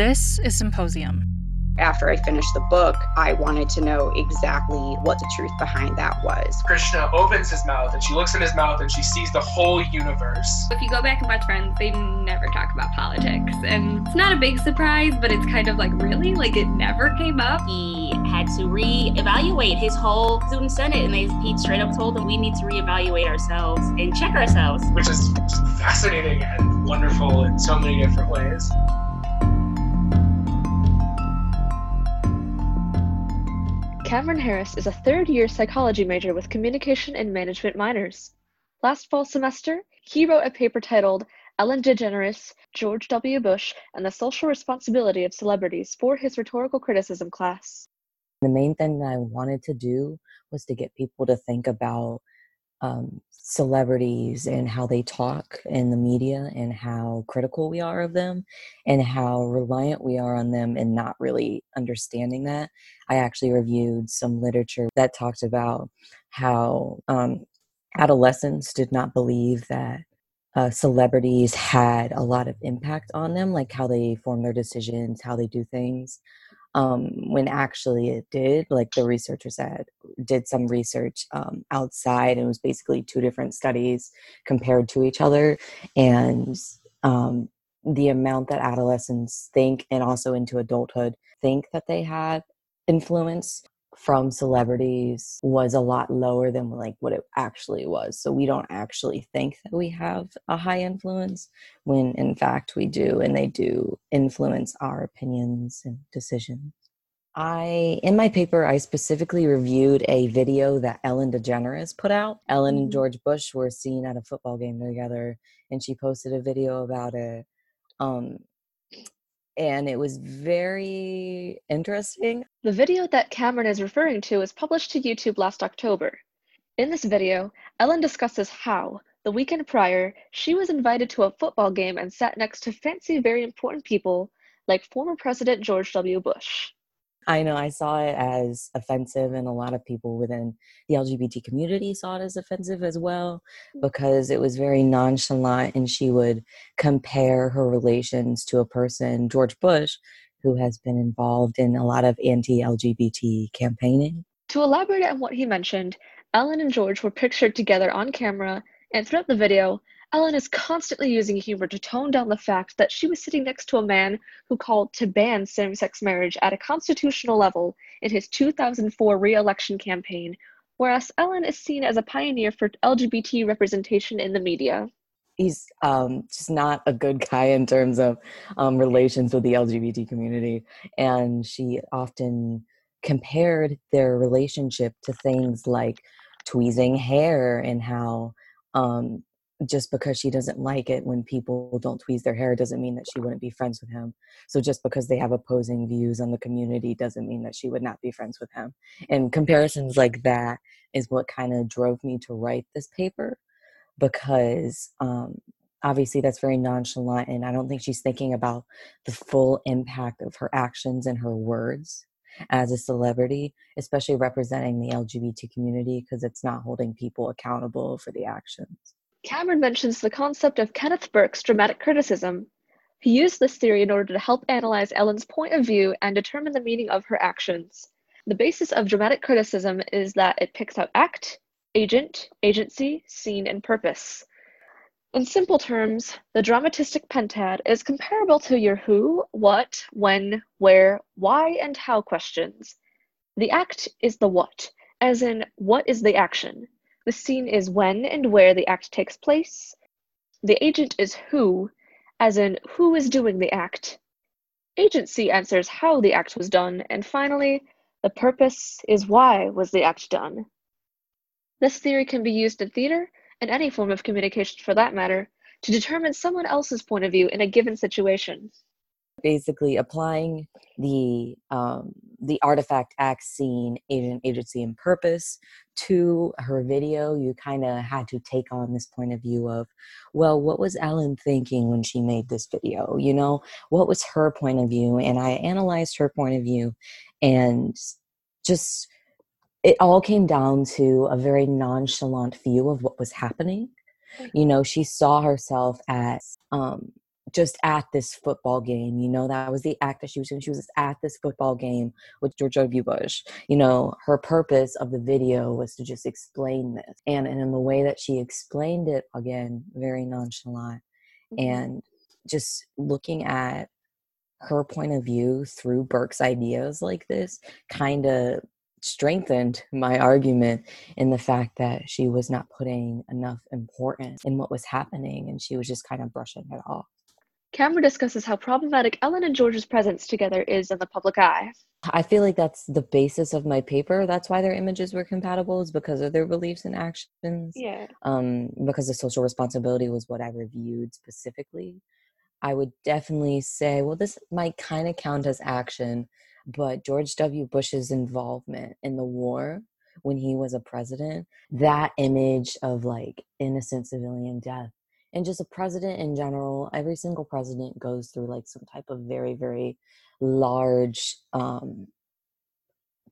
This is Symposium after I finished the book, I wanted to know exactly what the truth behind that was. Krishna opens his mouth and she looks in his mouth and she sees the whole universe. If you go back and watch Friends, they never talk about politics. And it's not a big surprise, but it's kind of like, really? Like it never came up? He had to reevaluate his whole student senate and they he straight up told them we need to reevaluate ourselves and check ourselves. Which is fascinating and wonderful in so many different ways. Cameron Harris is a third year psychology major with communication and management minors. Last fall semester, he wrote a paper titled Ellen DeGeneres, George W. Bush, and the Social Responsibility of Celebrities for his rhetorical criticism class. The main thing that I wanted to do was to get people to think about um, celebrities and how they talk in the media and how critical we are of them and how reliant we are on them and not really understanding that. I actually reviewed some literature that talked about how um, adolescents did not believe that uh, celebrities had a lot of impact on them, like how they form their decisions, how they do things um, when actually it did. Like the researchers said, did some research um, outside and it was basically two different studies compared to each other. And um, the amount that adolescents think and also into adulthood think that they have influence from celebrities was a lot lower than like what it actually was so we don't actually think that we have a high influence when in fact we do and they do influence our opinions and decisions I, in my paper, I specifically reviewed a video that Ellen DeGeneres put out. Ellen and mm-hmm. George Bush were seen at a football game together, and she posted a video about it. Um, and it was very interesting. The video that Cameron is referring to was published to YouTube last October. In this video, Ellen discusses how, the weekend prior, she was invited to a football game and sat next to fancy, very important people like former President George W. Bush. I know I saw it as offensive, and a lot of people within the LGBT community saw it as offensive as well mm. because it was very nonchalant and she would compare her relations to a person, George Bush, who has been involved in a lot of anti LGBT campaigning. To elaborate on what he mentioned, Ellen and George were pictured together on camera, and throughout the video, Ellen is constantly using humor to tone down the fact that she was sitting next to a man who called to ban same sex marriage at a constitutional level in his 2004 re election campaign, whereas Ellen is seen as a pioneer for LGBT representation in the media. He's um, just not a good guy in terms of um, relations with the LGBT community. And she often compared their relationship to things like tweezing hair and how um, just because she doesn't like it when people don't tweeze their hair doesn't mean that she wouldn't be friends with him. So just because they have opposing views on the community doesn't mean that she would not be friends with him. And comparisons like that is what kind of drove me to write this paper because um, obviously that's very nonchalant and I don't think she's thinking about the full impact of her actions and her words as a celebrity, especially representing the LGBT community because it's not holding people accountable for the actions. Cameron mentions the concept of Kenneth Burke's dramatic criticism. He used this theory in order to help analyze Ellen's point of view and determine the meaning of her actions. The basis of dramatic criticism is that it picks out act, agent, agency, scene, and purpose. In simple terms, the dramatistic pentad is comparable to your who, what, when, where, why, and how questions. The act is the what, as in, what is the action? The scene is when and where the act takes place. The agent is who, as in who is doing the act. Agency answers how the act was done. And finally, the purpose is why was the act done. This theory can be used in theater and any form of communication for that matter to determine someone else's point of view in a given situation basically applying the um, the artifact act scene agent agency and purpose to her video you kind of had to take on this point of view of well what was ellen thinking when she made this video? You know what was her point of view? And i analyzed her point of view and just it all came down to a very nonchalant view of what was happening. You know she saw herself as um, just at this football game. You know, that was the act that she was doing. She was at this football game with George W. Bush. You know, her purpose of the video was to just explain this. And, and in the way that she explained it, again, very nonchalant. Mhm. And just looking at her point of view through Burke's ideas like this kind of strengthened my argument in the fact that she was not putting enough importance in what was happening and she was just kind of brushing it off. Cameron discusses how problematic Ellen and George's presence together is in the public eye. I feel like that's the basis of my paper. That's why their images were compatible, is because of their beliefs and actions. Yeah. Um, because the social responsibility was what I reviewed specifically. I would definitely say, well, this might kind of count as action, but George W. Bush's involvement in the war when he was a president, that image of like innocent civilian death and just a president in general, every single president goes through like some type of very, very large um,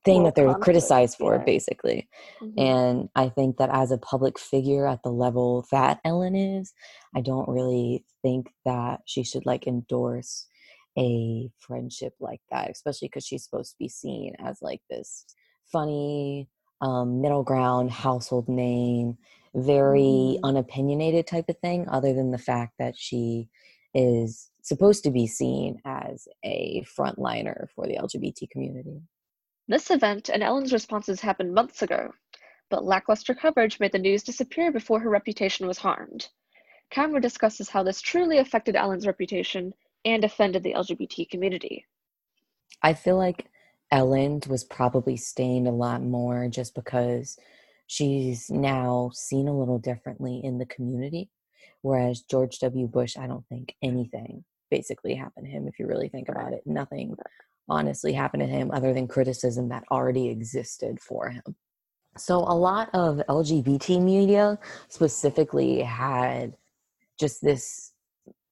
thing Moral that they're criticized for, yeah. basically. Mhm. And I think that as a public figure at the level that Ellen is, I don't really think that she should like endorse a friendship like that, especially because she's supposed to be seen as like this funny, um, middle ground household name, very Mhm. unopinionated type of thing, other than the fact that she is supposed to be seen as a frontliner for the LGBT community. This event and Ellen's responses happened months ago, but lackluster coverage made the news disappear before her reputation was harmed. Cameron discusses how this truly affected Ellen's reputation and offended the LGBT community. I feel like Ellen was probably stained a lot more just because she's now seen a little differently in the community. Whereas George W. Bush, I don't think anything basically happened to him, if you really think about it. Nothing honestly happened to him other than criticism that already existed for him. So a lot of LGBT media specifically had just this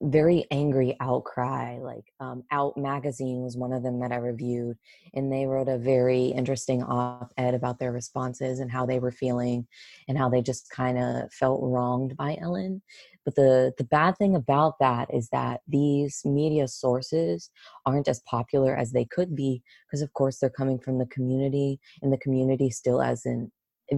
very angry outcry like um, out magazine was one of them that i reviewed and they wrote a very interesting op-ed about their responses and how they were feeling and how they just kind of felt wronged by ellen. But the the bad thing about that is that these media sources aren't as popular as they could be because of course they're coming from the community and the community still hasn't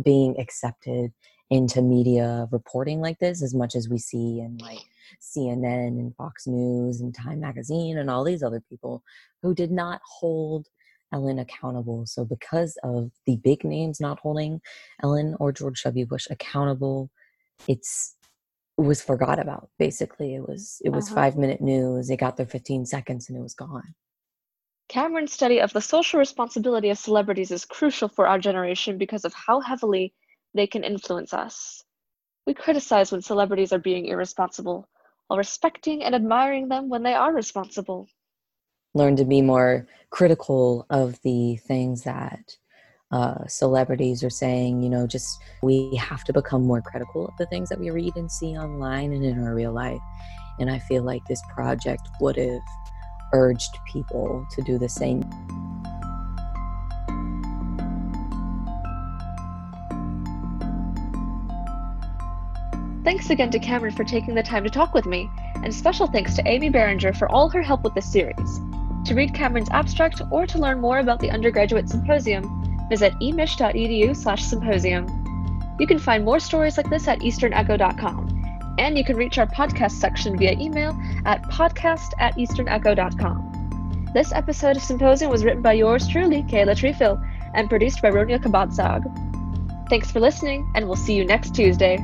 being accepted into media reporting like this as much as we see in like CNN and Fox News and Time Magazine and all these other people who did not hold Ellen accountable. So, because of the big names not holding Ellen or George W. Bush accountable, it's it was forgot about. Basically, it was it was Uh-huh. five minute news. They got their fifteen seconds and it was gone. Cameron's study of the social responsibility of celebrities is crucial for our generation because of how heavily they can influence us. We criticize when celebrities are being irresponsible, while respecting and admiring them when they are responsible. Learn to be more critical of the things that uh, celebrities are saying. You know, just we have to become more critical of the things that we read and see online and in our real life. And I feel like this project would have urged people to do the same. Thanks again to Cameron for taking the time to talk with me, and special thanks to Amy Berenger for all her help with this series. To read Cameron's abstract or to learn more about the undergraduate symposium, visit emich.edu slash symposium. You can find more stories like this at easternecho.com, and you can reach our podcast section via email at podcast at easternecho.com. This episode of Symposium was written by yours truly, Kayla Treefill, and produced by Ronia Kabatsag. Thanks for listening, and we'll see you next Tuesday.